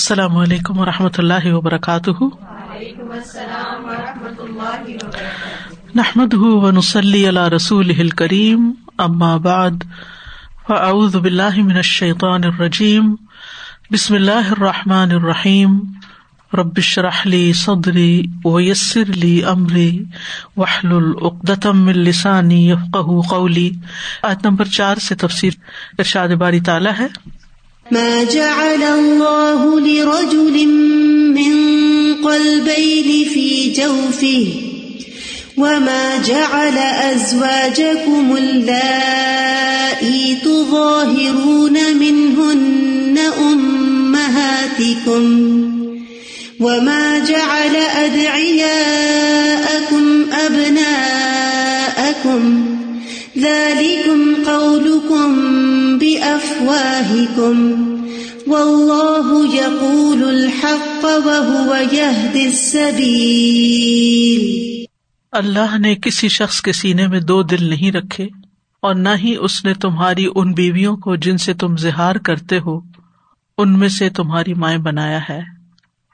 السلام علیکم و رحمۃ اللہ وبرکاتہ۔ نحمد ونسلی علی رسول کریم ام آباد فاعوذ باللہ من الشیطان الرجیم، بسم اللہ الرحمٰن الرحیم۔ ربش رحلی صدری ویسر علی عمری وحل العقدم السانی یفقہ قولی۔ آج نمبر چار سے تفصیل ارشاد باری تعالیٰ ہے۔ ما جعل الله لرجل من قلبين في جوفه وما جعل أزواجكم اللائي تظاهرون منهن أمهاتكم وما جعل أدعياءكم أبناءكم ذلكم قولكم اللہ نے کسی شخص کے سینے میں دو دل نہیں رکھے اور نہ ہی اس نے تمہاری ان بیویوں کو جن سے تم زہار کرتے ہو، ان میں سے تمہاری مائیں بنایا ہے،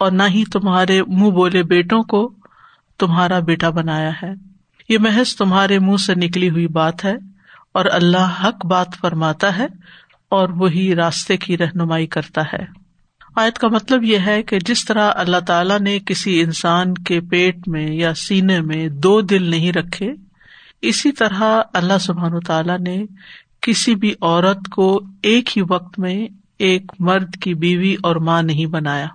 اور نہ ہی تمہارے منہ بولے بیٹوں کو تمہارا بیٹا بنایا ہے۔ یہ محض تمہارے منہ سے نکلی ہوئی بات ہے۔ اور اللہ حق بات فرماتا ہے اور وہی راستے کی رہنمائی کرتا ہے۔ آیت کا مطلب یہ ہے کہ جس طرح اللہ تعالیٰ نے کسی انسان کے پیٹ میں یا سینے میں دو دل نہیں رکھے، اسی طرح اللہ سبحان و تعالیٰ نے کسی بھی عورت کو ایک ہی وقت میں ایک مرد کی بیوی اور ماں نہیں بنایا۔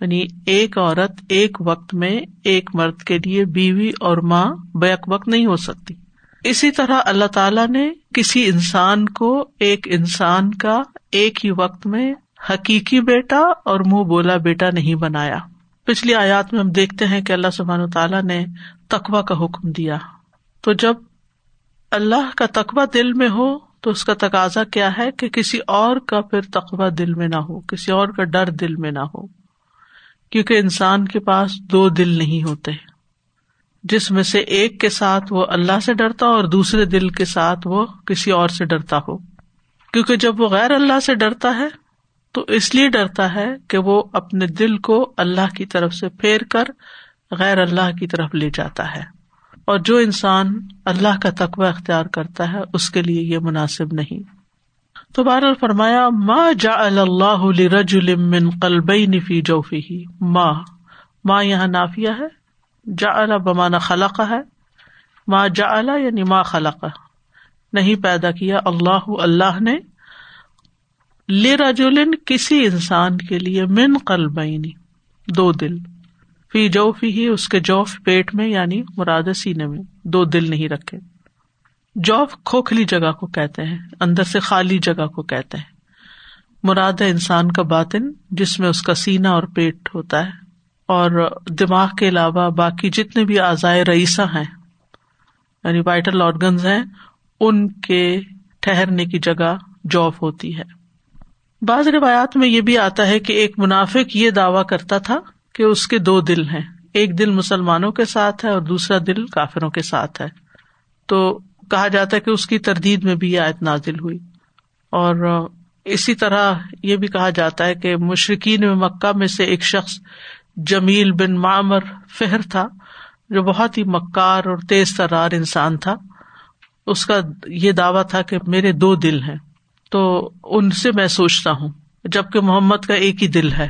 یعنی ایک عورت ایک وقت میں ایک مرد کے لیے بیوی اور ماں بیک وقت نہیں ہو سکتی۔ اسی طرح اللہ تعالیٰ نے کسی انسان کو ایک انسان کا ایک ہی وقت میں حقیقی بیٹا اور منہ بولا بیٹا نہیں بنایا۔ پچھلی آیات میں ہم دیکھتے ہیں کہ اللہ سبحان تعالیٰ نے تقوا کا حکم دیا۔ تو جب اللہ کا تقوا دل میں ہو تو اس کا تقاضا کیا ہے کہ کسی اور کا پھر تقوا دل میں نہ ہو، کسی اور کا ڈر دل میں نہ ہو۔ کیونکہ انسان کے پاس دو دل نہیں ہوتے۔ جس میں سے ایک کے ساتھ وہ اللہ سے ڈرتا اور دوسرے دل کے ساتھ وہ کسی اور سے ڈرتا ہو۔ کیونکہ جب وہ غیر اللہ سے ڈرتا ہے، تو اس لیے ڈرتا ہے کہ وہ اپنے دل کو اللہ کی طرف سے پھیر کر غیر اللہ کی طرف لے جاتا ہے۔ اور جو انسان اللہ کا تقوی اختیار کرتا ہے، اس کے لیے یہ مناسب نہیں۔ تو بہر فرمایا ماں جا اللہ رج المن قلبئی نفی جوفی ماں ماں یہاں نافیہ ہے۔ جا بمانا خلق ہے ماں جا یعنی ماں خلق۔ نہیں پیدا کیا اللہ اللہ نے رجولن کسی انسان کے لیے من قلبینی دو دل۔ فی جوفی ہی اس کے جوف پیٹ میں یعنی مراد سینے میں، دو دل نہیں رکھے۔ جوف کھوکھلی جگہ کو کہتے ہیں، اندر سے خالی جگہ کو کہتے ہیں۔ مراد ہے انسان کا باطن، جس میں اس کا سینا اور پیٹ ہوتا ہے۔ اور دماغ کے علاوہ باقی جتنے بھی آزائے رئیسا ہیں یعنی وائٹل آرگنز ہیں، ان کے ٹہرنے کی جگہ جاب ہوتی ہے۔ بعض روایات میں یہ بھی آتا ہے کہ ایک منافق یہ دعوی کرتا تھا کہ اس کے دو دل ہیں، ایک دل مسلمانوں کے ساتھ ہے اور دوسرا دل کافروں کے ساتھ ہے۔ تو کہا جاتا ہے کہ اس کی تردید میں بھی یہ آیت نازل ہوئی۔ اور اسی طرح یہ بھی کہا جاتا ہے کہ مشرقین مکہ میں سے ایک شخص جمیل بن معمر فہر تھا، جو بہت ہی مکار اور تیز ترار انسان تھا۔ اس کا یہ دعویٰ تھا کہ میرے دو دل ہیں، تو ان سے میں سوچتا ہوں، جبکہ محمد کا ایک ہی دل ہے۔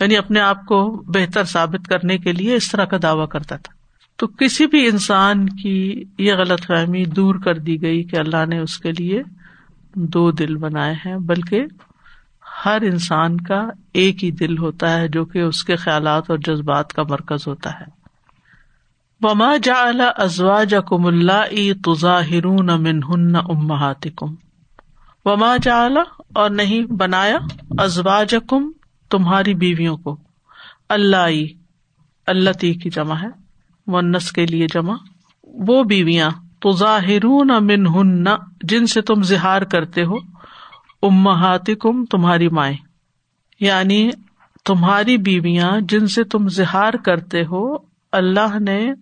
یعنی اپنے آپ کو بہتر ثابت کرنے کے لیے اس طرح کا دعوی کرتا تھا۔ تو کسی بھی انسان کی یہ غلط فہمی دور کر دی گئی کہ اللہ نے اس کے لیے دو دل بنائے ہیں، بلکہ ہر انسان کا ایک ہی دل ہوتا ہے جو کہ اس کے خیالات اور جذبات کا مرکز ہوتا ہے۔ وما جا ازوا کم اللہ تظاہرون منہن امہات کم وما جا اور نہیں بنایا ازواج کم تمہاری بیویوں کو۔ اللہ اللہ تی کی جمع ہے ونس کے لیے جمع۔ وہ بیویاں تو ظاہر منہن جن سے تم زہار کرتے ہو۔ امہات کم تمہاری مائیں۔ یعنی تمہاری بیویاں جن سے تم زہار کرتے ہو، اللہ نے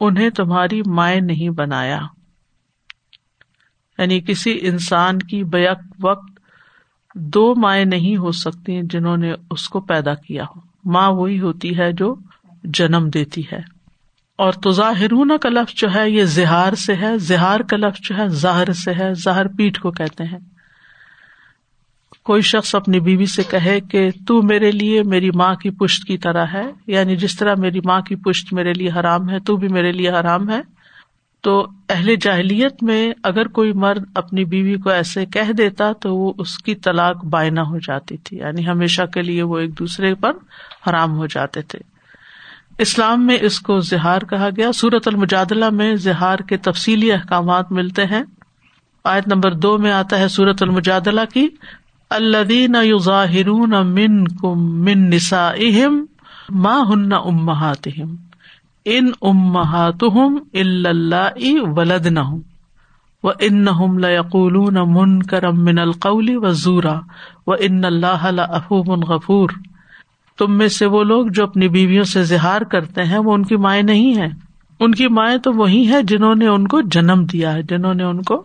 انہیں تمہاری مائیں نہیں بنایا۔ یعنی کسی انسان کی بیک وقت دو مائیں نہیں ہو سکتی جنہوں نے اس کو پیدا کیا ہو۔ ماں وہی ہوتی ہے جو جنم دیتی ہے۔ اور تو ظاہرون کا لفظ جو ہے، یہ زہار سے ہے۔ زہار کا لفظ جو ہے ظاہر سے ہے۔ ظاہر پیٹ کو کہتے ہیں۔ کوئی شخص اپنی بیوی سے کہے کہ تو میرے لیے میری ماں کی پشت کی طرح ہے یعنی جس طرح میری ماں کی پشت میرے لیے حرام ہے، تو بھی میرے لیے حرام ہے۔ تو اہل جاہلیت میں اگر کوئی مرد اپنی بیوی کو ایسے کہہ دیتا تو وہ اس کی طلاق بائنا ہو جاتی تھی یعنی ہمیشہ کے لیے وہ ایک دوسرے پر حرام ہو جاتے تھے۔ اسلام میں اس کو زہار کہا گیا۔ سورت المجادلہ میں زہار کے تفصیلی احکامات ملتے ہیں۔ آیت نمبر دو میں آتا ہے سورت المجادلہ کی۔ الدین من کم من نسا اہم ماں ہن امہات ان امہات اللہ ولد نہ و ان لقول من کرم من القول و زورا و ان اللہ افوب غفور۔ تم میں سے وہ لوگ جو اپنی بیویوں سے زہار کرتے ہیں، وہ ان کی مائیں نہیں ہے ان کی مائیں تو وہی ہے جنہوں نے ان کو جنم دیا ہے، جنہوں نے ان کو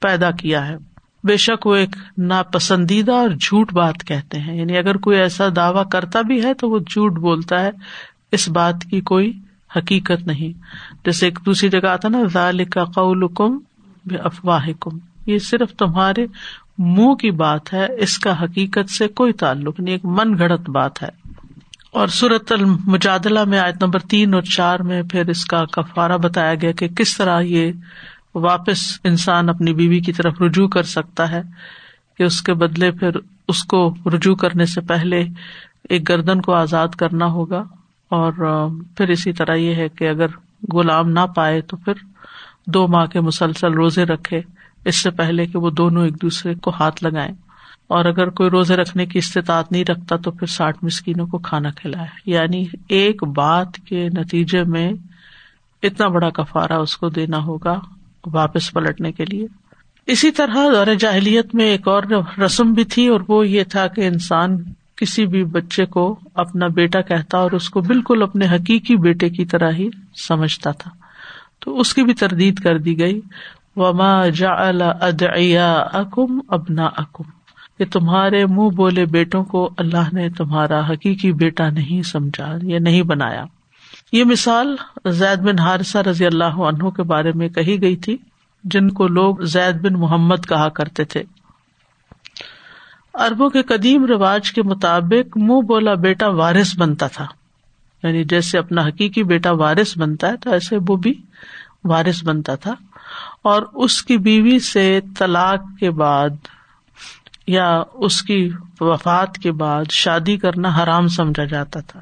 پیدا کیا ہے۔ بے شک وہ ایک ناپسندیدہ اور جھوٹ بات کہتے ہیں۔ یعنی اگر کوئی ایسا دعوی کرتا بھی ہے تو وہ جھوٹ بولتا ہے۔ اس بات کی کوئی حقیقت نہیں۔ جیسے ایک دوسری جگہ آتا نا ذال کا قول کم افواہ کم یہ صرف تمہارے منہ کی بات ہے، اس کا حقیقت سے کوئی تعلق نہیں، ایک من گڑت بات ہے۔ اور سورت المجادلہ میں آیت نمبر تین اور چار میں پھر اس کا کفارہ بتایا گیا کہ کس طرح یہ واپس انسان اپنی بیوی کی طرف رجوع کر سکتا ہے کہ اس کے بدلے پھر اس کو رجوع کرنے سے پہلے ایک گردن کو آزاد کرنا ہوگا اور پھر اسی طرح یہ ہے کہ اگر غلام نہ پائے تو پھر دو ماہ کے مسلسل روزے رکھے اس سے پہلے کہ وہ دونوں ایک دوسرے کو ہاتھ لگائیں اور اگر کوئی روزے رکھنے کی استطاعت نہیں رکھتا تو پھر ساٹھ مسکینوں کو کھانا کھلائے یعنی ایک بات کے نتیجے میں اتنا بڑا کفارا اس کو دینا ہوگا واپس پلٹنے کے لیے۔ اسی طرح دور جاہلیت میں ایک اور رسم بھی تھی اور وہ یہ تھا کہ انسان کسی بھی بچے کو اپنا بیٹا کہتا اور اس کو بالکل اپنے حقیقی بیٹے کی طرح ہی سمجھتا تھا۔ تو اس کی بھی تردید کر دی گئی۔ وما جا ادیا اکم ابنا اکم کہ تمہارے منہ بولے بیٹوں کو اللہ نے تمہارا حقیقی بیٹا نہیں سمجھا یا نہیں بنایا۔ یہ مثال زید بن حارثہ رضی اللہ عنہ کے بارے میں کہی گئی تھی، جن کو لوگ زید بن محمد کہا کرتے تھے۔ اربوں کے قدیم رواج کے مطابق منہ بولا بیٹا وارث بنتا تھا۔ یعنی جیسے اپنا حقیقی بیٹا وارث بنتا ہے، تو ایسے وہ بھی وارث بنتا تھا۔ اور اس کی بیوی سے طلاق کے بعد یا اس کی وفات کے بعد شادی کرنا حرام سمجھا جاتا تھا۔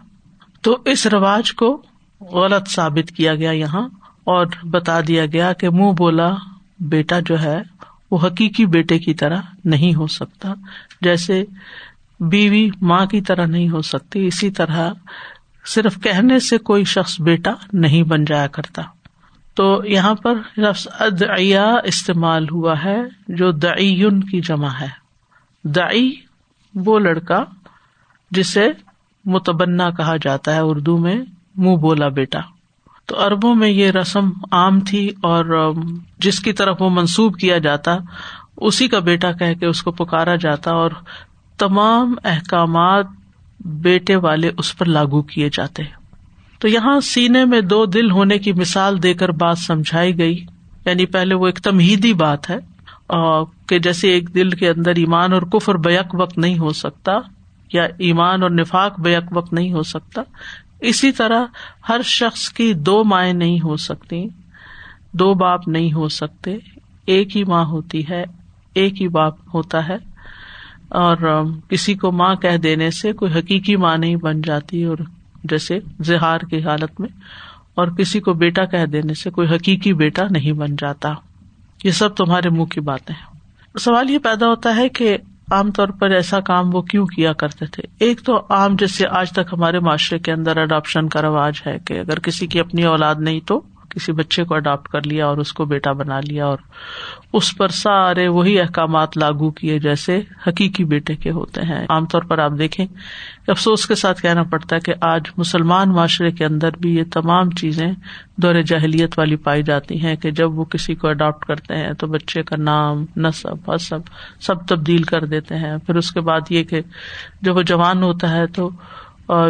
تو اس رواج کو غلط ثابت کیا گیا یہاں اور بتا دیا گیا کہ منہ بولا بیٹا جو ہے، وہ حقیقی بیٹے کی طرح نہیں ہو سکتا۔ جیسے بیوی ماں کی طرح نہیں ہو سکتی، اسی طرح صرف کہنے سے کوئی شخص بیٹا نہیں بن جایا کرتا۔ تو یہاں پر لفظ ادعیا استعمال ہوا ہے، جو دعین کی جمع ہے۔ دعی وہ لڑکا جسے متبنا کہا جاتا ہے اردو میں۔ منہ بولا بیٹا۔ تو اربوں میں یہ رسم عام تھی اور جس کی طرف وہ منسوب کیا جاتا، اسی کا بیٹا کہ اس کو پکارا جاتا اور تمام احکامات بیٹے والے اس پر لاگو کیے جاتے۔ تو یہاں سینے میں دو دل ہونے کی مثال دے کر بات سمجھائی گئی۔ یعنی پہلے وہ ایک تمہیدی بات ہے کہ جیسے ایک دل کے اندر ایمان اور کفر بیک وقت نہیں ہو سکتا یا ایمان اور نفاق بیک وقت نہیں ہو سکتا۔ اسی طرح ہر شخص کی دو مائیں نہیں ہو سکتی، دو باپ نہیں ہو سکتے، ایک ہی ماں ہوتی ہے، ایک ہی باپ ہوتا ہے۔ اور کسی کو ماں کہہ دینے سے کوئی حقیقی ماں نہیں بن جاتی، اور جیسے زہار کی حالت میں، اور کسی کو بیٹا کہہ دینے سے کوئی حقیقی بیٹا نہیں بن جاتا۔ یہ سب تمہارے منہ کی باتیں ہیں۔ سوال یہ پیدا ہوتا ہے کہ عام طور پر ایسا کام وہ کیوں کیا کرتے تھے؟ ایک تو عام جیسے آج تک ہمارے معاشرے کے اندر اڈاپشن کا رواج ہے کہ اگر کسی کی اپنی اولاد نہیں تو کسی بچے کو اڈاپٹ کر لیا اور اس کو بیٹا بنا لیا اور اس پر سارے وہی احکامات لاگو کیے جیسے حقیقی بیٹے کے ہوتے ہیں۔ عام طور پر آپ دیکھیں کہ افسوس کے ساتھ کہنا پڑتا ہے کہ آج مسلمان معاشرے کے اندر بھی یہ تمام چیزیں دور جہلیت والی پائی جاتی ہیں کہ جب وہ کسی کو اڈاپٹ کرتے ہیں تو بچے کا نام، نصب، حسب سب تبدیل کر دیتے ہیں۔ پھر اس کے بعد یہ کہ جب وہ جوان ہوتا ہے تو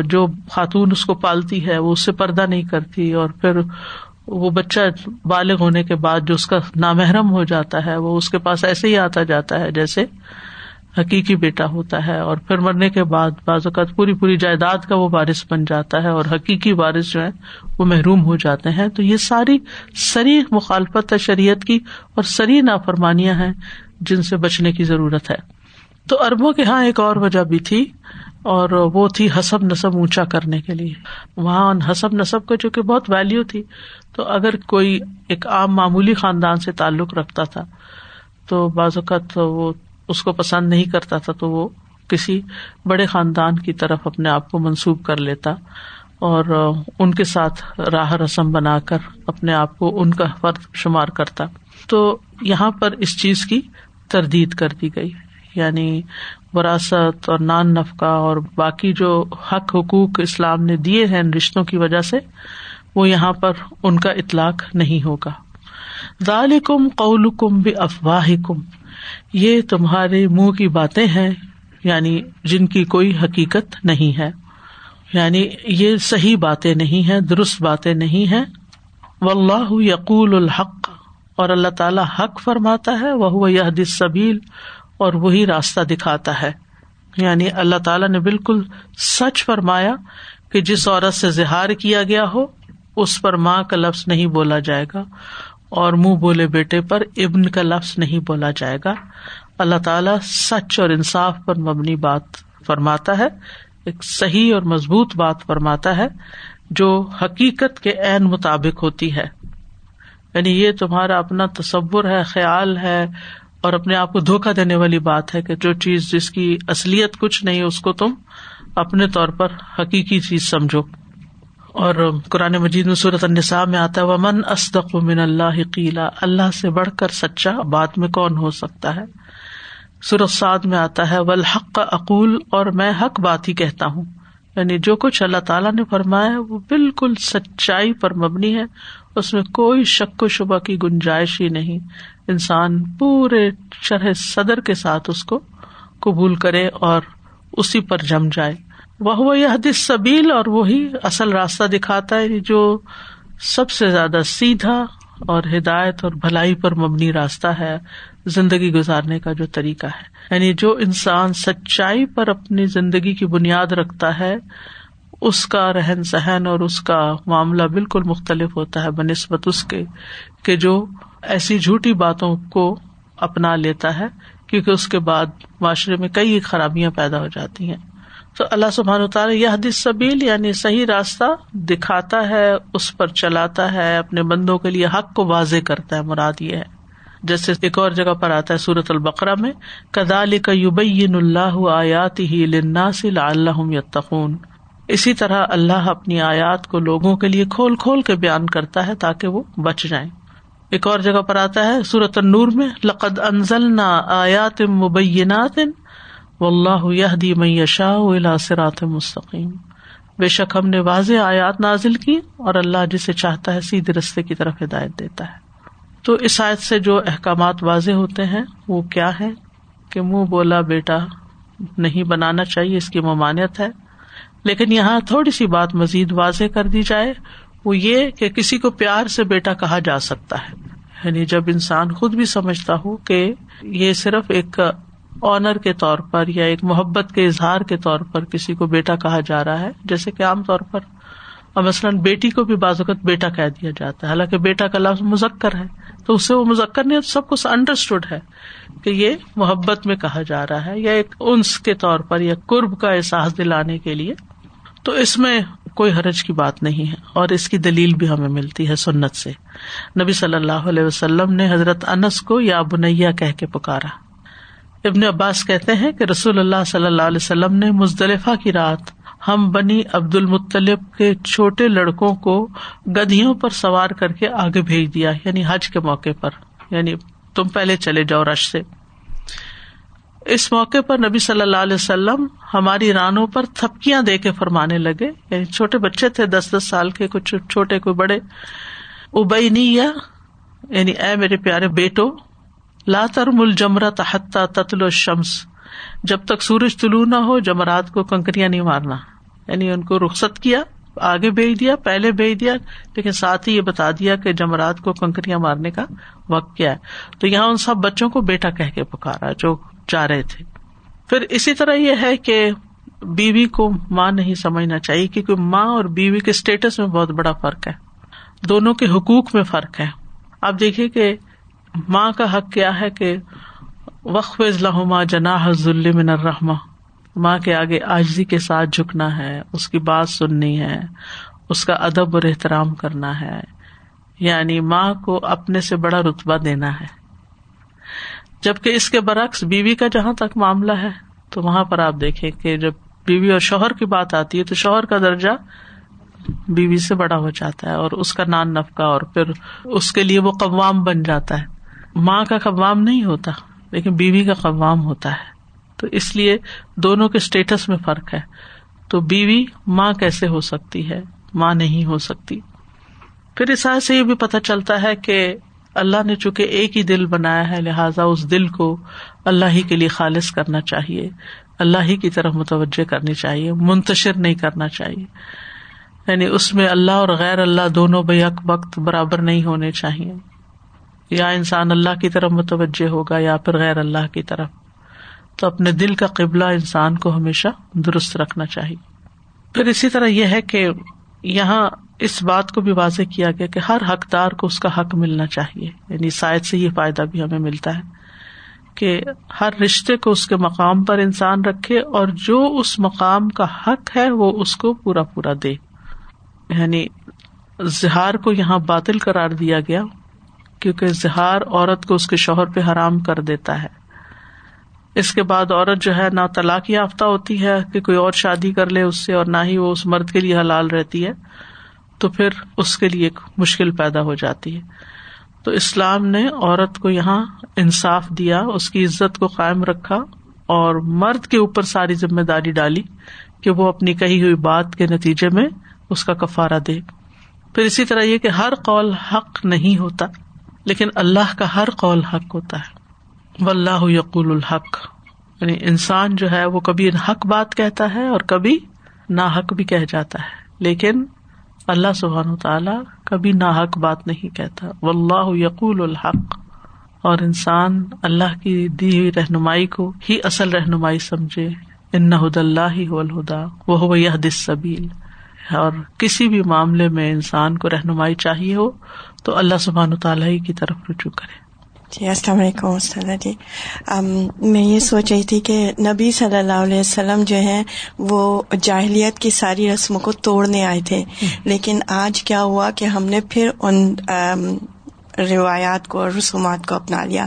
جو خاتون اس کو پالتی ہے وہ اس سے پردہ نہیں کرتی اور پھر وہ بچہ بالغ ہونے کے بعد جو اس کا نامحرم ہو جاتا ہے، وہ اس کے پاس ایسے ہی آتا جاتا ہے جیسے حقیقی بیٹا ہوتا ہے اور پھر مرنے کے بعد بعض اوقات پوری پوری جائیداد کا وہ بارش بن جاتا ہے اور حقیقی بارش جو ہے وہ محروم ہو جاتے ہیں۔ تو یہ ساری سری مخالفت ہے شریعت کی اور سری نافرمانیاں ہیں جن سے بچنے کی ضرورت ہے۔ تو اربوں کے یہاں ایک اور وجہ بھی تھی اور وہ تھی حسب نصب اونچا کرنے کے لیے۔ وہاں حسب نصب کا چونکہ بہت ویلو تھی، تو اگر کوئی ایک عام معمولی خاندان سے تعلق رکھتا تھا، تو بعض اوقات وہ اس کو پسند نہیں کرتا تھا، تو وہ کسی بڑے خاندان کی طرف اپنے آپ کو منسوب کر لیتا اور ان کے ساتھ راہ رسم بنا کر اپنے آپ کو ان کا فرد شمار کرتا۔ تو یہاں پر اس چیز کی تردید کر دی گئی۔ یعنی وراثت اور نان نفقہ اور باقی جو حق حقوق اسلام نے دیے ہیں ان رشتوں کی وجہ سے، وہ یہاں پر ان کا اطلاق نہیں ہوگا۔ ذالکم قول کم بھی افواہ کم یہ تمہارے منہ کی باتیں ہیں یعنی جن کی کوئی حقیقت نہیں ہے۔ یعنی یہ صحیح باتیں نہیں ہے درست باتیں نہیں ہے و اللہ یقول الحق۔ اور اللہ تعالی حق فرماتا ہے وہ یہ سبیل اور وہی راستہ دکھاتا ہے۔ یعنی اللہ تعالیٰ نے بالکل سچ فرمایا کہ جس عورت سے زہار کیا گیا ہو، اس پر ماں کا لفظ نہیں بولا جائے گا اور منہ بولے بیٹے پر ابن کا لفظ نہیں بولا جائے گا۔ اللہ تعالیٰ سچ اور انصاف پر مبنی بات فرماتا ہے، ایک صحیح اور مضبوط بات فرماتا ہے جو حقیقت کے عین مطابق ہوتی ہے۔ یعنی یہ تمہارا اپنا تصور ہے، خیال ہے اور اپنے آپ کو دھوکا دینے والی بات ہے کہ جو چیز جس کی اصلیت کچھ نہیں اس کو تم اپنے طور پر حقیقی چیز سمجھو۔ اور قرآن مجید میں صورت النساء میں آتا ہے، ومن اسدق من اللہ قیلا اللہ سے بڑھ کر سچا بات میں کون ہو سکتا ہے؟ سورت سعد میں آتا ہے، والحق اقول اور میں حق بات ہی کہتا ہوں۔ یعنی جو کچھ اللہ تعالیٰ نے فرمایا ہے، وہ بالکل سچائی پر مبنی ہے، اس میں کوئی شک و شبہ کی گنجائش ہی نہیں۔ انسان پورے شرح صدر کے ساتھ اس کو قبول کرے اور اسی پر جم جائے۔ وہ یہ حدیث سبیل اور وہی اصل راستہ دکھاتا ہے جو سب سے زیادہ سیدھا اور ہدایت اور بھلائی پر مبنی راستہ ہے زندگی گزارنے کا جو طریقہ ہے۔ یعنی جو انسان سچائی پر اپنی زندگی کی بنیاد رکھتا ہے، اس کا رہن سہن اور اس کا معاملہ بالکل مختلف ہوتا ہے بہ نسبت اس کے کہ جو ایسی جھوٹی باتوں کو اپنا لیتا ہے، کیونکہ اس کے بعد معاشرے میں کئی خرابیاں پیدا ہو جاتی ہیں۔ تو اللہ سبحان تعالیٰ یہ حدیث سبیل یعنی صحیح راستہ دکھاتا ہے، اس پر چلاتا ہے، اپنے بندوں کے لیے حق کو واضح کرتا ہے، مراد یہ ہے۔ جیسے ایک اور جگہ پر آتا ہے سورت البقرا میں کدال کا یوبین اللہ آیات ہی لناصل اللہ یتقون۔ اسی طرح اللہ اپنی آیات کو لوگوں کے لیے کھول کھول کے بیان کرتا ہے تاکہ وہ بچ جائیں۔ ایک اور جگہ پر آتا ہے سورت النور میں، لقد انزل نہ آیات مبینات و اللہ دی میشا سرات مستقیم۔ بے شک ہم نے واضح آیات نازل کی اور اللہ جسے چاہتا ہے سیدھے رستے کی طرف ہدایت دیتا ہے۔ تو اس آیت سے جو احکامات واضح ہوتے ہیں، وہ کیا ہے کہ منہ بولا بیٹا نہیں بنانا چاہیے، اس کی ممانعت ہے۔ لیکن یہاں تھوڑی سی بات مزید واضح کر دی جائے۔ وہ یہ کہ کسی کو پیار سے بیٹا کہا جا سکتا ہے۔ یعنی جب انسان خود بھی سمجھتا ہو کہ یہ صرف ایک آنر کے طور پر یا ایک محبت کے اظہار کے طور پر کسی کو بیٹا کہا جا رہا ہے، جیسے کہ عام طور پر۔ اور مثلاً بیٹی کو بھی بعض اوقات بیٹا کہہ دیا جاتا ہے۔ حالانکہ بیٹا کا لفظ مذکر ہے، تو اس سے وہ مذکر نہیں، سب کو انڈرسٹوڈ ہے کہ یہ محبت میں کہا جا رہا ہے یا ایک انس کے طور پر یا قرب کا احساس دلانے کے لیے۔ تو اس میں کوئی حرج کی بات نہیں ہے اور اس کی دلیل بھی ہمیں ملتی ہے سنت سے۔ نبی صلی اللہ علیہ وسلم نے حضرت انس کو یا بنیا کہہ کے پکارا۔ ابن عباس کہتے ہیں کہ رسول اللہ صلی اللہ علیہ وسلم نے مزدلفہ کی رات ہم بنی عبد المطلب کے چھوٹے لڑکوں کو گدیوں پر سوار کر کے آگے بھیج دیا یعنی حج کے موقع پر یعنی تم پہلے چلے جاؤ رش سے۔ اس موقع پر نبی صلی اللہ علیہ وسلم ہماری رانوں پر تھپکیاں دے کے فرمانے لگے۔ یعنی چھوٹے بچے تھے، دس دس سال کے، کچھ چھوٹے، کوئی بڑے۔ ابئی نہیں یعنی اے میرے پیارے بیٹو لاتر مل جمرا تحتا تتل و شمس جب تک سورج طلوع نہ ہو، جمرات کو کنکریاں نہیں مارنا۔ یعنی ان کو رخصت کیا، آگے بھیج دیا، پہلے بھیج دیا، لیکن ساتھ ہی یہ بتا دیا کہ جمرات کو کنکریاں مارنے کا وقت کیا ہے۔ تو یہاں ان سب بچوں کو بیٹا کہہ کے پکارا، جو چاہ رہے تھے۔ پھر اسی طرح یہ ہے کہ بیوی کو ماں نہیں سمجھنا چاہیے کیونکہ ماں اور بیوی کے اسٹیٹس میں بہت بڑا فرق ہے۔ دونوں کے حقوق میں فرق ہے۔ آپ دیکھیے کہ ماں کا حق کیا ہے کہ وقف اضلاع جناح ظلم الرحمہ ماں کے آگے آجزی کے ساتھ جھکنا ہے، اس کی بات سننی ہے، اس کا ادب اور احترام کرنا ہے۔ یعنی ماں کو اپنے سے بڑا رتبہ دینا ہے۔ جبکہ اس کے برعکس بیوی کا جہاں تک معاملہ ہے، تو وہاں پر آپ دیکھیں کہ جب بیوی اور شوہر کی بات آتی ہے، تو شوہر کا درجہ بیوی سے بڑا ہو جاتا ہے اور اس کا نان نفقہ اور پھر اس کے لیے وہ قوام بن جاتا ہے۔ ماں کا قوام نہیں ہوتا، لیکن بیوی کا قوام ہوتا ہے۔ تو اس لیے دونوں کے اسٹیٹس میں فرق ہے۔ تو بیوی ماں کیسے ہو سکتی ہے؟ ماں نہیں ہو سکتی۔ پھر اس سے یہ بھی پتہ چلتا ہے کہ اللہ نے چونکہ ایک ہی دل بنایا ہے، لہٰذا اس دل کو اللہ ہی کے لیے خالص کرنا چاہیے۔ اللہ ہی کی طرف متوجہ کرنی چاہیے، منتشر نہیں کرنا چاہیے۔ یعنی اس میں اللہ اور غیر اللہ دونوں بیک وقت برابر نہیں ہونے چاہیے۔ یا انسان اللہ کی طرف متوجہ ہوگا یا پھر غیر اللہ کی طرف۔ تو اپنے دل کا قبلہ انسان کو ہمیشہ درست رکھنا چاہیے۔ پھر اسی طرح یہ ہے کہ یہاں اس بات کو بھی واضح کیا گیا کہ ہر حقدار کو اس کا حق ملنا چاہیے۔ یعنی شاید سے یہ فائدہ بھی ہمیں ملتا ہے کہ ہر رشتے کو اس کے مقام پر انسان رکھے اور جو اس مقام کا حق ہے وہ اس کو پورا پورا دے۔ یعنی زہار کو یہاں باطل قرار دیا گیا کیونکہ زہار عورت کو اس کے شوہر پہ حرام کر دیتا ہے۔ اس کے بعد عورت جو ہے نہ طلاق یافتہ ہوتی ہے کہ کوئی اور شادی کر لے اس سے اور نہ ہی وہ اس مرد کے لیے حلال رہتی ہے، تو پھر اس کے لیے ایک مشکل پیدا ہو جاتی ہے۔ تو اسلام نے عورت کو یہاں انصاف دیا، اس کی عزت کو قائم رکھا اور مرد کے اوپر ساری ذمہ داری ڈالی کہ وہ اپنی کہی ہوئی بات کے نتیجے میں اس کا کفارہ دے۔ پھر اسی طرح یہ کہ ہر قول حق نہیں ہوتا، لیکن اللہ کا ہر قول حق ہوتا ہے۔ و اللہ یقول الحق. یعنی انسان جو ہے وہ کبھی حق بات کہتا ہے اور کبھی نا حق بھی کہہ جاتا ہے. لیکن اللہ سبحان تعالیٰ کبھی نا حق بات نہیں کہتا. و اللہ یقول الحق. اور انسان اللہ کی دی ہوئی رہنمائی کو ہی اصل رہنمائی سمجھے. ان ہد اللہ ہی الہدا. وہ یہ دس سبیل اور کسی بھی معاملے میں انسان کو رہنمائی چاہیے ہو تو اللہ سبحان تعالیٰ ہی کی طرف رجوع کرے. جی السلام علیکم وسلم جی میں یہ سوچ رہی تھی کہ نبی صلی اللہ علیہ وسلم جو ہے وہ جاہلیت کی ساری رسموں کو توڑنے آئے تھے لیکن آج کیا ہوا کہ ہم نے پھر ان روایات کو اور رسومات کو اپنا لیا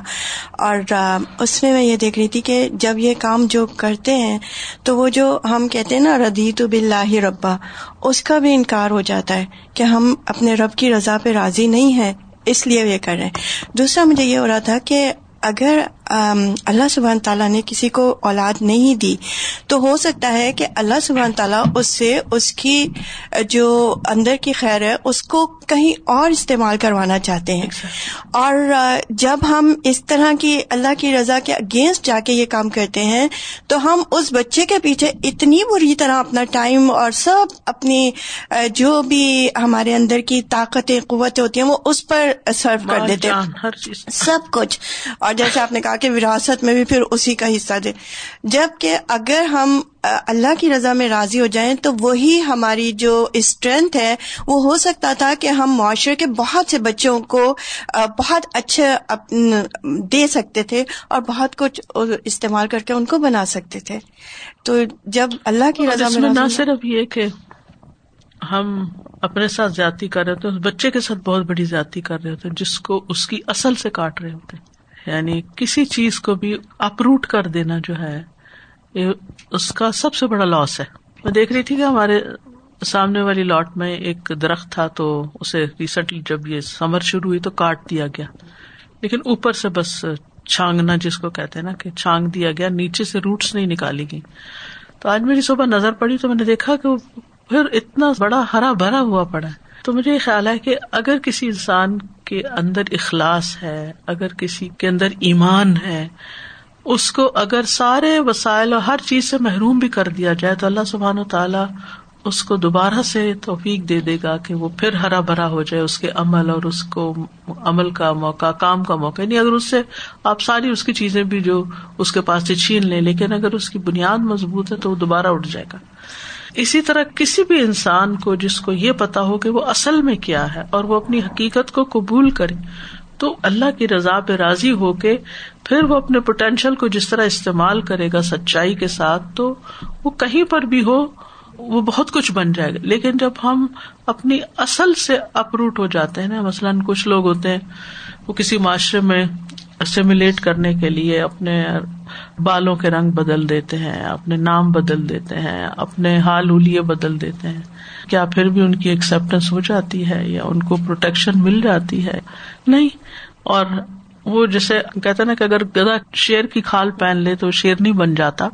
اور اس میں میں یہ دیکھ رہی تھی کہ جب یہ کام جو کرتے ہیں تو وہ جو ہم کہتے ہیں نا ردی تو بلّہ ربا اس کا بھی انکار ہو جاتا ہے کہ ہم اپنے رب کی رضا پہ راضی نہیں ہیں اس لیے یہ کر رہے ہیں۔ دوسرا مجھے یہ ہو رہا تھا کہ اگر اللہ سبحان تعالیٰ نے کسی کو اولاد نہیں دی تو ہو سکتا ہے کہ اللہ سبحان تعالیٰ اس سے اس کی جو اندر کی خیر ہے اس کو کہیں اور استعمال کروانا چاہتے ہیں۔ اور جب ہم اس طرح کی اللہ کی رضا کے اگینسٹ جا کے یہ کام کرتے ہیں تو ہم اس بچے کے پیچھے اتنی بری طرح اپنا ٹائم اور سب اپنی جو بھی ہمارے اندر کی طاقتیں قوتیں ہوتی ہیں وہ اس پر سرو کر دیتے ہیں۔ سب کچھ۔ اور جیسے آپ نے کہا کہ وراثت میں بھی پھر اسی کا حصہ دے۔ جبکہ اگر ہم اللہ کی رضا میں راضی ہو جائیں تو وہی ہماری جو اسٹرینتھ ہے وہ ہو سکتا تھا کہ ہم معاشرے کے بہت سے بچوں کو بہت اچھے دے سکتے تھے اور بہت کچھ استعمال کر کے ان کو بنا سکتے تھے۔ تو جب اللہ کی رضا میں نہ صرف یہ کہ ہم اپنے ساتھ زیادتی کر رہے ہوتے بچے کے ساتھ بہت بڑی زیادتی کر رہے ہوتے جس کو اس کی اصل سے کاٹ رہے ہوتے یعنی کسی چیز کو بھی اپروٹ کر دینا جو ہے اس کا سب سے بڑا لاس ہے۔ میں دیکھ رہی تھی کہ ہمارے سامنے والی لاٹ میں ایک درخت تھا تو اسے ریسنٹلی جب یہ سمر شروع ہوئی تو کاٹ دیا گیا۔ لیکن اوپر سے بس چھانگنا جس کو کہتے ہیں نا کہ چھانگ دیا گیا، نیچے سے روٹس نہیں نکالی گئی تو آج میری صبح نظر پڑی تو میں نے دیکھا کہ پھر اتنا بڑا ہرا بھرا ہوا پڑا ہے۔ تو مجھے یہ خیال ہے کہ اگر کسی انسان کے اندر اخلاص ہے، اگر کسی کے اندر ایمان ہے، اس کو اگر سارے وسائل اور ہر چیز سے محروم بھی کر دیا جائے تو اللہ سبحان و تعالیٰ اس کو دوبارہ سے توفیق دے دے گا کہ وہ پھر ہرا بھرا ہو جائے، اس کے عمل اور اس کو عمل کا موقع، کام کا موقع نہیں اگر اس سے آپ ساری اس کی چیزیں بھی جو اس کے پاس سے چھین لیں، لیکن اگر اس کی بنیاد مضبوط ہے تو وہ دوبارہ اٹھ جائے گا۔ اسی طرح کسی بھی انسان کو جس کو یہ پتا ہو کہ وہ اصل میں کیا ہے اور وہ اپنی حقیقت کو قبول کرے، تو اللہ کی رضا پہ راضی ہو کے پھر وہ اپنے پوٹینشیل کو جس طرح استعمال کرے گا سچائی کے ساتھ، تو وہ کہیں پر بھی ہو، وہ بہت کچھ بن جائے گا۔ لیکن جب ہم اپنی اصل سے اپروٹ ہو جاتے ہیں نا، مثلاً کچھ لوگ ہوتے ہیں وہ کسی معاشرے میں اسیمولیٹ کرنے کے لیے اپنے بالوں کے رنگ بدل دیتے ہیں، اپنے نام بدل دیتے ہیں، اپنے حال ہولیے بدل دیتے ہیں۔ کیا پھر بھی ان کی ایکسپٹینس ہو جاتی ہے یا ان کو پروٹیکشن مل جاتی ہے؟ نہیں۔ اور وہ جیسے کہتے نا کہ اگر گدا شیر کی کھال پہن لے تو شیر نہیں بن جاتا۔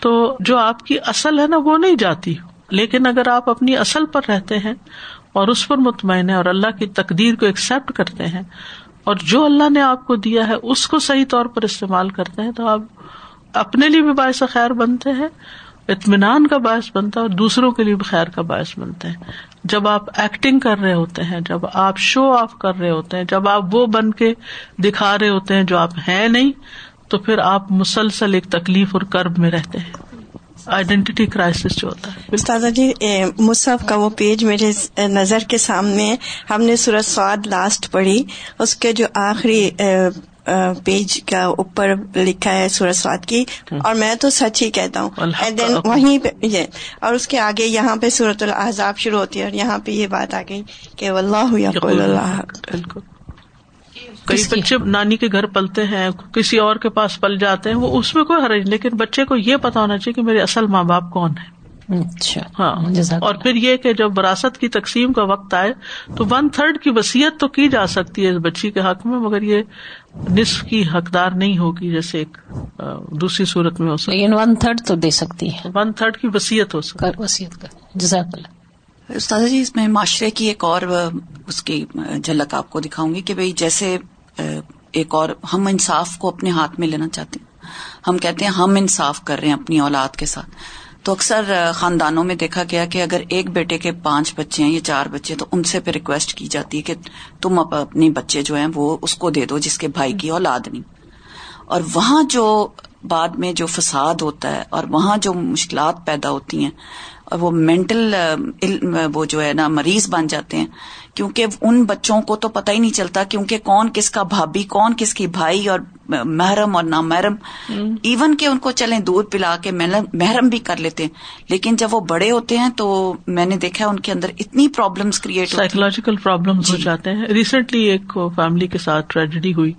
تو جو آپ کی اصل ہے نا، وہ نہیں جاتی۔ لیکن اگر آپ اپنی اصل پر رہتے ہیں اور اس پر مطمئن ہے اور اللہ کی تقدیر کو ایکسپٹ کرتے ہیں اور جو اللہ نے آپ کو دیا ہے، اس کو صحیح طور پر استعمال کرتے ہیں، تو آپ اپنے لیے بھی باعث خیر بنتے ہیں، اطمینان کا باعث بنتا ہے اور دوسروں کے لیے بھی خیر کا باعث بنتے ہیں۔ جب آپ ایکٹنگ کر رہے ہوتے ہیں، جب آپ شو آف کر رہے ہوتے ہیں، جب آپ وہ بن کے دکھا رہے ہوتے ہیں جو آپ ہیں نہیں، تو پھر آپ مسلسل ایک تکلیف اور کرب میں رہتے ہیں۔ آئیڈینٹی کرائسس جو ہوتا ہے۔ استاذہ جی مصحف کا وہ پیج میرے نظر کے سامنے ہم نے سورج سواد لاسٹ پڑھی۔ اس کے جو آخری پیج کا اوپر لکھا ہے سورج سواد کی۔ اور میں تو سچ ہی کہتا ہوں۔ دین وہیں پہ یہ اور اس کے آگے یہاں پہ صورت الحضاب شروع ہوتی ہے اور یہاں پہ یہ بات آ گئی کہ اللہ بالکل۔ کئی بچے نانی کے گھر پلتے ہیں کسی اور کے پاس پل جاتے ہیں وہ اس میں کوئی حرج لیکن بچے کو یہ پتا ہونا چاہیے کہ میرے اصل ماں باپ کون ہے اچھا ہاں۔ اور پھر یہ کہ جب وراثت کی تقسیم کا وقت آئے تو ون تھرڈ کی وسیعت تو کی جا سکتی ہے اس بچی کے حق میں مگر یہ نصف کی حقدار نہیں ہوگی جیسے ایک دوسری صورت میں ہو سکتی ون تھرڈ تو دے سکتی ہے۔ ون تھرڈ کی وسیعت ہو سکتی وسیعت کا جزاک اللہ۔ استاد جی اس میں معاشرے کی ایک اور اس کی جھلک آپ کو دکھاؤں گی کہ بھائی جیسے ایک اور، ہم انصاف کو اپنے ہاتھ میں لینا چاہتے ہیں۔ ہم کہتے ہیں ہم انصاف کر رہے ہیں اپنی اولاد کے ساتھ۔ تو اکثر خاندانوں میں دیکھا گیا کہ اگر ایک بیٹے کے پانچ بچے ہیں یا چار بچے، تو ان سے پھر ریکویسٹ کی جاتی ہے کہ تم اپنے بچے جو ہیں، وہ اس کو دے دو جس کے بھائی کی اولاد نہیں۔ اور وہاں جو بعد میں جو فساد ہوتا ہے اور وہاں جو مشکلات پیدا ہوتی ہیں اور وہ مینٹل وہ جو ہے نا مریض بن جاتے ہیں۔ کیونکہ ان بچوں کو تو پتہ ہی نہیں چلتا کیونکہ کون کس کا بھابھی کون کس کی بھائی اور محرم اور نام محرم ایون کہ ان کو چلیں دودھ پلا کے محرم بھی کر لیتے ہیں۔ لیکن جب وہ بڑے ہوتے ہیں تو میں نے دیکھا ان کے اندر اتنی پرابلمس کریٹ سائیکولوجیکل پرابلم ہو جی۔ جاتے ہیں۔ ریسنٹلی ایک فیملی کے ساتھ ٹریجڈی ہوئی۔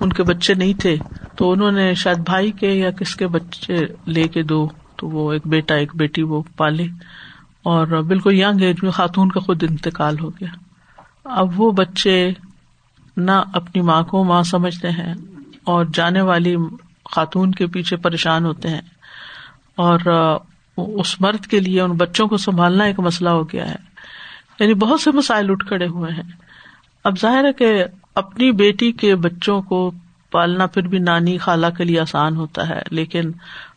ان کے بچے نہیں تھے۔ تو انہوں نے شاید بھائی کے یا کس کے بچے لے کے دو تو وہ ایک بیٹا، ایک بیٹی وہ پالے اور بالکل یگ ایج میں خاتون کا خود انتقال ہو گیا۔ اب وہ بچے نہ اپنی ماں کو ماں سمجھتے ہیں اور جانے والی خاتون کے پیچھے پریشان ہوتے ہیں اور اس مرد کے لیے، ان بچوں کو سنبھالنا ایک مسئلہ ہو گیا ہے۔ یعنی بہت سے مسائل اٹھ کھڑے ہوئے ہیں۔ اب ظاہر ہے کہ اپنی بیٹی کے بچوں کو پالنا پھر بھی نانی خالہ کے لیے آسان ہوتا ہے، لیکن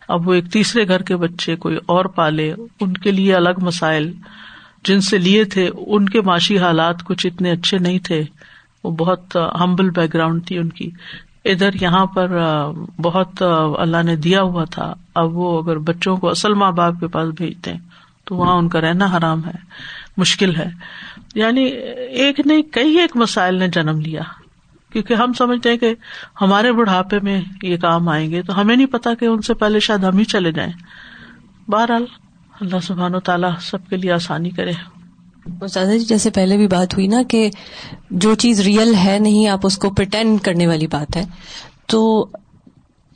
اب وہ ایک تیسرے گھر کے بچے کوئی اور پالے، ان کے لیے الگ مسائل۔ جن سے لیے تھے، ان کے معاشی حالات کچھ اتنے اچھے نہیں تھے۔ وہ بہت ہمبل بیک گراؤنڈ تھی ان کی۔ ادھر یہاں پر بہت اللہ نے دیا ہوا تھا۔ اب وہ اگر بچوں کو اصل ماں باپ کے پاس بھیجتے ہیں، تو وہاں ان کا رہنا حرام ہے، مشکل ہے۔ یعنی ایک نہیں، کئی ایک مسائل نے جنم لیا۔ کیونکہ ہم سمجھتے ہیں کہ ہمارے بڑھاپے میں یہ کام آئیں گے تو ہمیں نہیں پتا کہ ان سے پہلے شاید ہم ہی چلے جائیں۔ بہرحال، اللہ سبحان و تعالیٰ سب کے لیے آسانی کرے۔ جی جیسے پہلے بھی بات ہوئی نا کہ جو چیز ریئل ہے نہیں، آپ اس کو پرٹینڈ کرنے والی بات ہے۔ تو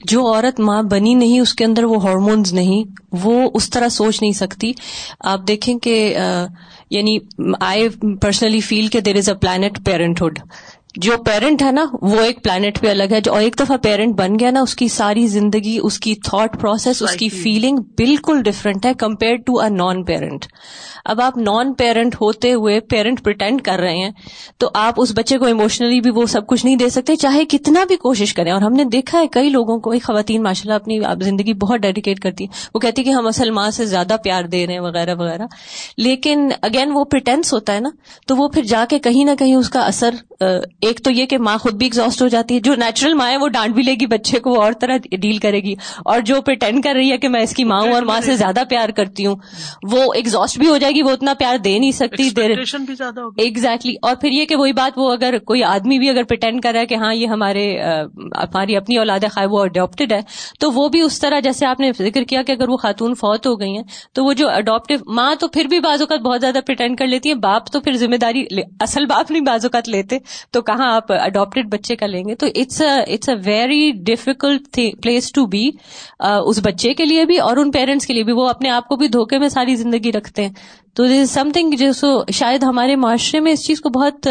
جو عورت ماں بنی نہیں، اس کے اندر وہ ہارمونز نہیں، وہ اس طرح سوچ نہیں سکتی۔ آپ دیکھیں کہ یعنی آئی پرسنلی فیل کہ دیر از اے پلانٹ پیرنٹہڈ جو پیرنٹ ہے نا وہ ایک پلانٹ پہ الگ ہے جو ایک دفعہ پیرنٹ بن گیا نا اس کی ساری زندگی اس کی تھاٹ پروسیس اس کی فیلنگ بالکل ڈفرینٹ ہے compare to a non parent اب آپ نان پیرنٹ ہوتے ہوئے پیرنٹ پرٹینڈ کر رہے ہیں تو آپ اس بچے کو ایموشنلی بھی وہ سب کچھ نہیں دے سکتے چاہے کتنا بھی کوشش کریں۔ اور ہم نے دیکھا ہے کئی لوگوں کو خواتین ماشاء اللہ اپنی زندگی بہت ڈیڈیکیٹ کرتی ہیں۔ وہ کہتی کہ ہم اصل ماں سے زیادہ پیار دے رہے ہیں وغیرہ وغیرہ۔ لیکن اگین وہ پرٹینس ہوتا ہے نا تو وہ پھر جا کے کہیں نہ کہیں اس کا اثر ایک تو یہ کہ ماں خود بھی ایگزاسٹ ہو جاتی ہے جو نیچرل ماں ہے وہ ڈانٹ بھی لے گی بچے کو اور طرح ڈیل کرے گی۔ اور جو پرٹینڈ کر رہی ہے کہ میں اس کی ماں ہوں اور ماں سے زیادہ پیار کرتی ہوں وہ ایگزاسٹ بھی ہو جائے گی وہ اتنا پیار دے نہیں سکتی ایگزیکٹلی اور پھر یہ کہ وہی بات وہ اگر کوئی آدمی بھی اگر پرٹینڈ کر رہا ہے کہ ہاں یہ ہمارے ہماری اپنی اولاد خواہ وہ اڈاپٹیڈ ہے تو وہ بھی اس طرح جیسے آپ نے ذکر کیا کہ اگر وہ خاتون فوت ہو گئی ہیں تو وہ جو اڈاپٹیو ماں تو پھر بھی بعض اوقات بہت زیادہ پرٹینڈ کر لیتی ہے باپ تو پھر ذمہ داری اصل باپ نہیں بعض اوقات لیتے تو کہاں آپ اڈاپٹیڈ بچے کا لیں گے، تو it's it's a very difficult place to be اس بچے کے لیے بھی اور ان پیرنٹس کے لیے بھی۔ وہ اپنے آپ کو بھی دھوکے میں ساری زندگی رکھتے ہیں۔ تو دس سم تھنگ جو سو، شاید ہمارے معاشرے میں اس چیز کو بہت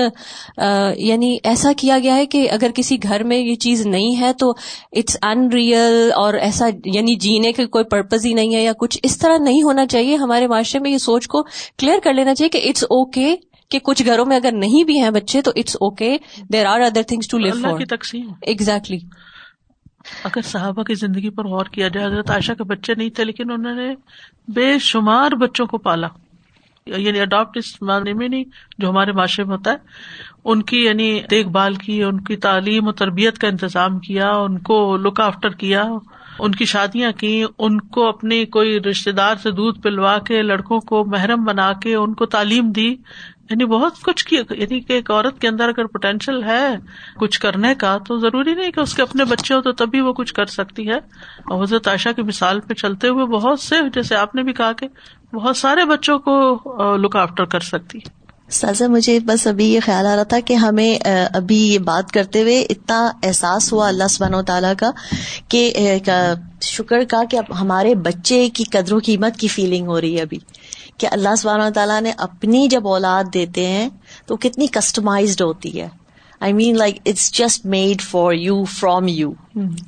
یعنی ایسا کیا گیا ہے کہ اگر کسی گھر میں یہ چیز نہیں ہے تو اٹس ان ریئل اور ایسا یعنی جینے کا کوئی پرپز ہی نہیں ہے یا کچھ اس طرح نہیں ہونا چاہیے۔ ہمارے معاشرے میں یہ سوچ کو کلیئر کر لینا چاہیے کہ اٹس اوکے کہ کچھ گھروں میں اگر نہیں بھی ہیں بچے تو it's okay there are other things to leave تقسیم. ایگزیکٹلی اگر صحابہ کی زندگی پر غور کیا جائے حضرت عائشہ کے بچے نہیں تھے لیکن انہوں نے بے شمار بچوں کو پالا. یعنی اڈاپٹ اس معنی میں نہیں جو ہمارے معاشرے میں ہوتا ہے. ان کی یعنی دیکھ بھال کی ان کی تعلیم و تربیت کا انتظام کیا ان کو لک آفٹر کیا ان کی شادیاں کی ان کو اپنی کوئی رشتے دار سے دودھ پلوا کے لڑکوں کو محرم بنا کے ان کو تعلیم دی. یعنی بہت کچھ کیا یعنی کہ ایک عورت کے اندر اگر پوٹینشیل ہے کچھ کرنے کا، تو ضروری نہیں کہ اس کے اپنے بچے ہو تو تبھی وہ کچھ کر سکتی ہے۔ اور حضرت عائشہ کی مثال پہ چلتے ہوئے بہت سے، جیسے آپ نے بھی کہا کہ بہت سارے بچوں کو لک آفٹر کر سکتی۔ سازا، مجھے بس ابھی یہ خیال آ رہا تھا کہ ہمیں ابھی یہ بات کرتے ہوئے اتنا احساس ہوا اللہ سبحانہ و تعالیٰ کا کہ شکر کا کہ ہمارے بچے کی قدر و قیمت کی فیلنگ ہو رہی ہے ابھی۔ کہ اللہ سبحانہ تعالیٰ نے اپنی جب اولاد دیتے ہیں تو کتنی کسٹمائزڈ ہوتی ہے۔ I mean like it's just made for you from you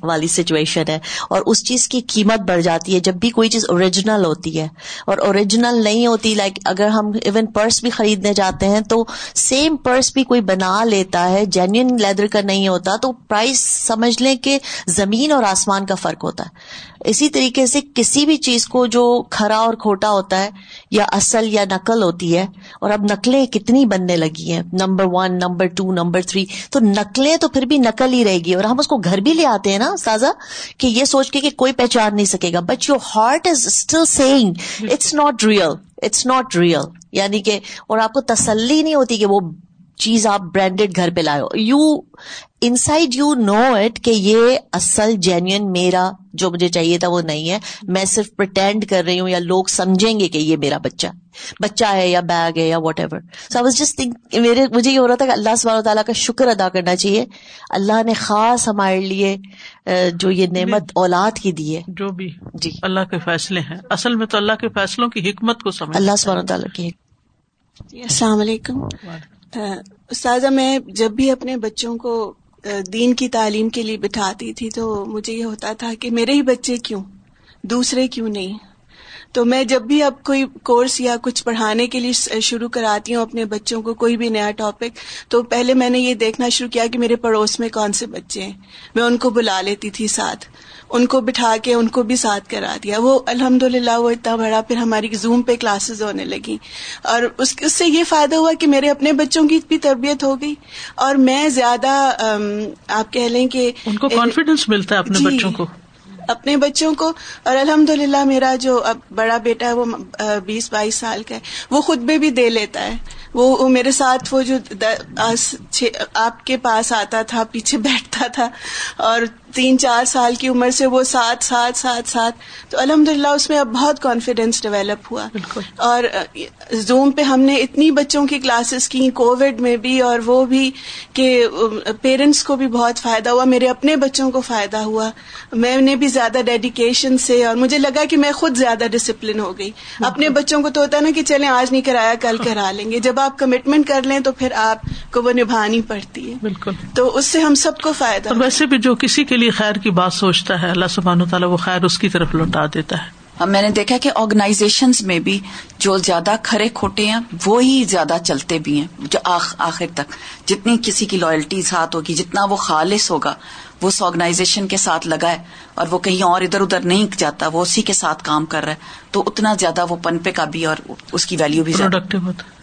والی سچویشن ہے اور اس چیز کی قیمت بڑھ جاتی ہے جب بھی کوئی چیز اوریجنل ہوتی ہے اور اوریجنل نہیں ہوتی لائک اگر ہم ایون پرس بھی خریدنے جاتے ہیں تو سیم پرس بھی کوئی بنا لیتا ہے جینئن لیدر کا نہیں ہوتا تو پرائز سمجھ لیں کہ زمین اور آسمان کا فرق ہوتا ہے۔ اسی طریقے سے کسی بھی چیز کو جو کھرا اور کھوٹا ہوتا ہے یا اصل یا نقل ہوتی ہے اور اب نقلیں کتنی بننے لگی ہیں number one number two number three تو نقلیں تو پھر بھی نقل ہی رہے گی اور ہم اس کو گھر بھی لے آتے ہیں نا سازا کہ یہ سوچ کے کہ کوئی پہچان نہیں سکے گا. But your heart is still saying it's not real it's not real یعنی کہ اور آپ کو تسلی نہیں ہوتی کہ وہ چیز آپ برانڈیڈ گھر پہ لائے you inside you know it کہ یہ اصل جینئن میرا جو مجھے چاہیے تھا وہ نہیں ہے۔ میں صرف پرٹینڈ کر رہی ہوں یا لوگ سمجھیں گے کہ یہ میرا بچہ بچہ ہے یا بیگ ہے یا whatever so was just think میرے مجھے یہ ہو رہا تھا کہ اللہ سب تعالیٰ کا شکر ادا کرنا چاہیے۔ اللہ نے خاص ہمارے لیے جو یہ نعمت اولاد کی دی ہے۔ جو بھی جی۔ اللہ کے فیصلے ہیں۔ اصل میں تو اللہ کے فیصلوں کی حکمت کو سمجھ اللہ سب تعالیٰ کی جی، السلام علیکم۔ استاذہ، میں جب بھی اپنے بچوں کو دین کی تعلیم کے لیے بٹھاتی تھی تو مجھے یہ ہوتا تھا کہ میرے ہی بچے کیوں؟ دوسرے کیوں نہیں؟ تو میں جب بھی اب کوئی کورس یا کچھ پڑھانے کے لیے شروع کراتی ہوں اپنے بچوں کو، کوئی بھی نیا ٹاپک تو پہلے میں نے یہ دیکھنا شروع کیا کہ میرے پڑوس میں کون سے بچے ہیں؟ میں ان کو بلا لیتی تھی ساتھ۔ ان کو بٹھا کے ان کو بھی ساتھ کرا دیا۔ وہ الحمد للہ وہ اتنا بڑا پھر ہماری زوم پہ کلاسز ہونے لگی اور اس سے یہ فائدہ ہوا کہ میرے اپنے بچوں کی بھی تربیت ہو گئی۔ اور میں زیادہ آپ کہہ لیں کہ ان کو کانفیڈینس ملتا ہے اپنے جی، بچوں کو۔ اپنے بچوں کو۔ اور الحمد للہ میرا جو اب بڑا بیٹا ہے وہ بیس بائیس سال کا ہے وہ خطبے بھی دے لیتا ہے۔ وہ میرے ساتھ وہ جو آپ کے پاس آتا تھا پیچھے بیٹھتا تھا اور تین چار سال کی عمر سے وہ ساتھ ساتھ ساتھ ساتھ تو الحمد للہ اس میں اب بہت کانفیڈینس ڈیولپ ہوا۔ اور زوم پہ ہم نے اتنی بچوں کی کلاسز کی کووڈ میں بھی اور وہ بھی کہ پیرنٹس کو بھی بہت فائدہ ہوا میرے اپنے بچوں کو فائدہ ہوا۔ میں نے بھی زیادہ ڈیڈیکیشن سے اور مجھے لگا کہ میں خود زیادہ ڈسپلن ہو گئی۔ اپنے بچوں کو تو ہوتا ہے نا کہ چلیں آج نہیں کرایا کل کرا لیں گے۔ جب آپ کمٹمنٹ کر لیں تو پھر آپ کو وہ نبھانی پڑتی ہے۔ بالکل۔ تو اس سے ہم سب کو فائدہ اور ویسے بھی جو کسی کے لیے خیر کی بات سوچتا ہے اللہ سبحانہ و تعالیٰ وہ خیر اس کی طرف لوٹا دیتا ہے۔ اب میں نے دیکھا کہ آرگنائزیشن میں بھی جو زیادہ کھڑے کھوٹے ہیں وہی زیادہ چلتے بھی ہیں جو آخر تک۔ جتنی کسی کی لائلٹی ساتھ ہوگی جتنا وہ خالص ہوگا وہ اس آرگنائزیشن کے ساتھ لگا ہے۔ اور وہ کہیں اور ادھر ادھر نہیں جاتا وہ اسی کے ساتھ کام کر رہا ہے۔ تو اتنا زیادہ وہ پن پہ کا بھی اور اس کی ویلو بھی ہوتا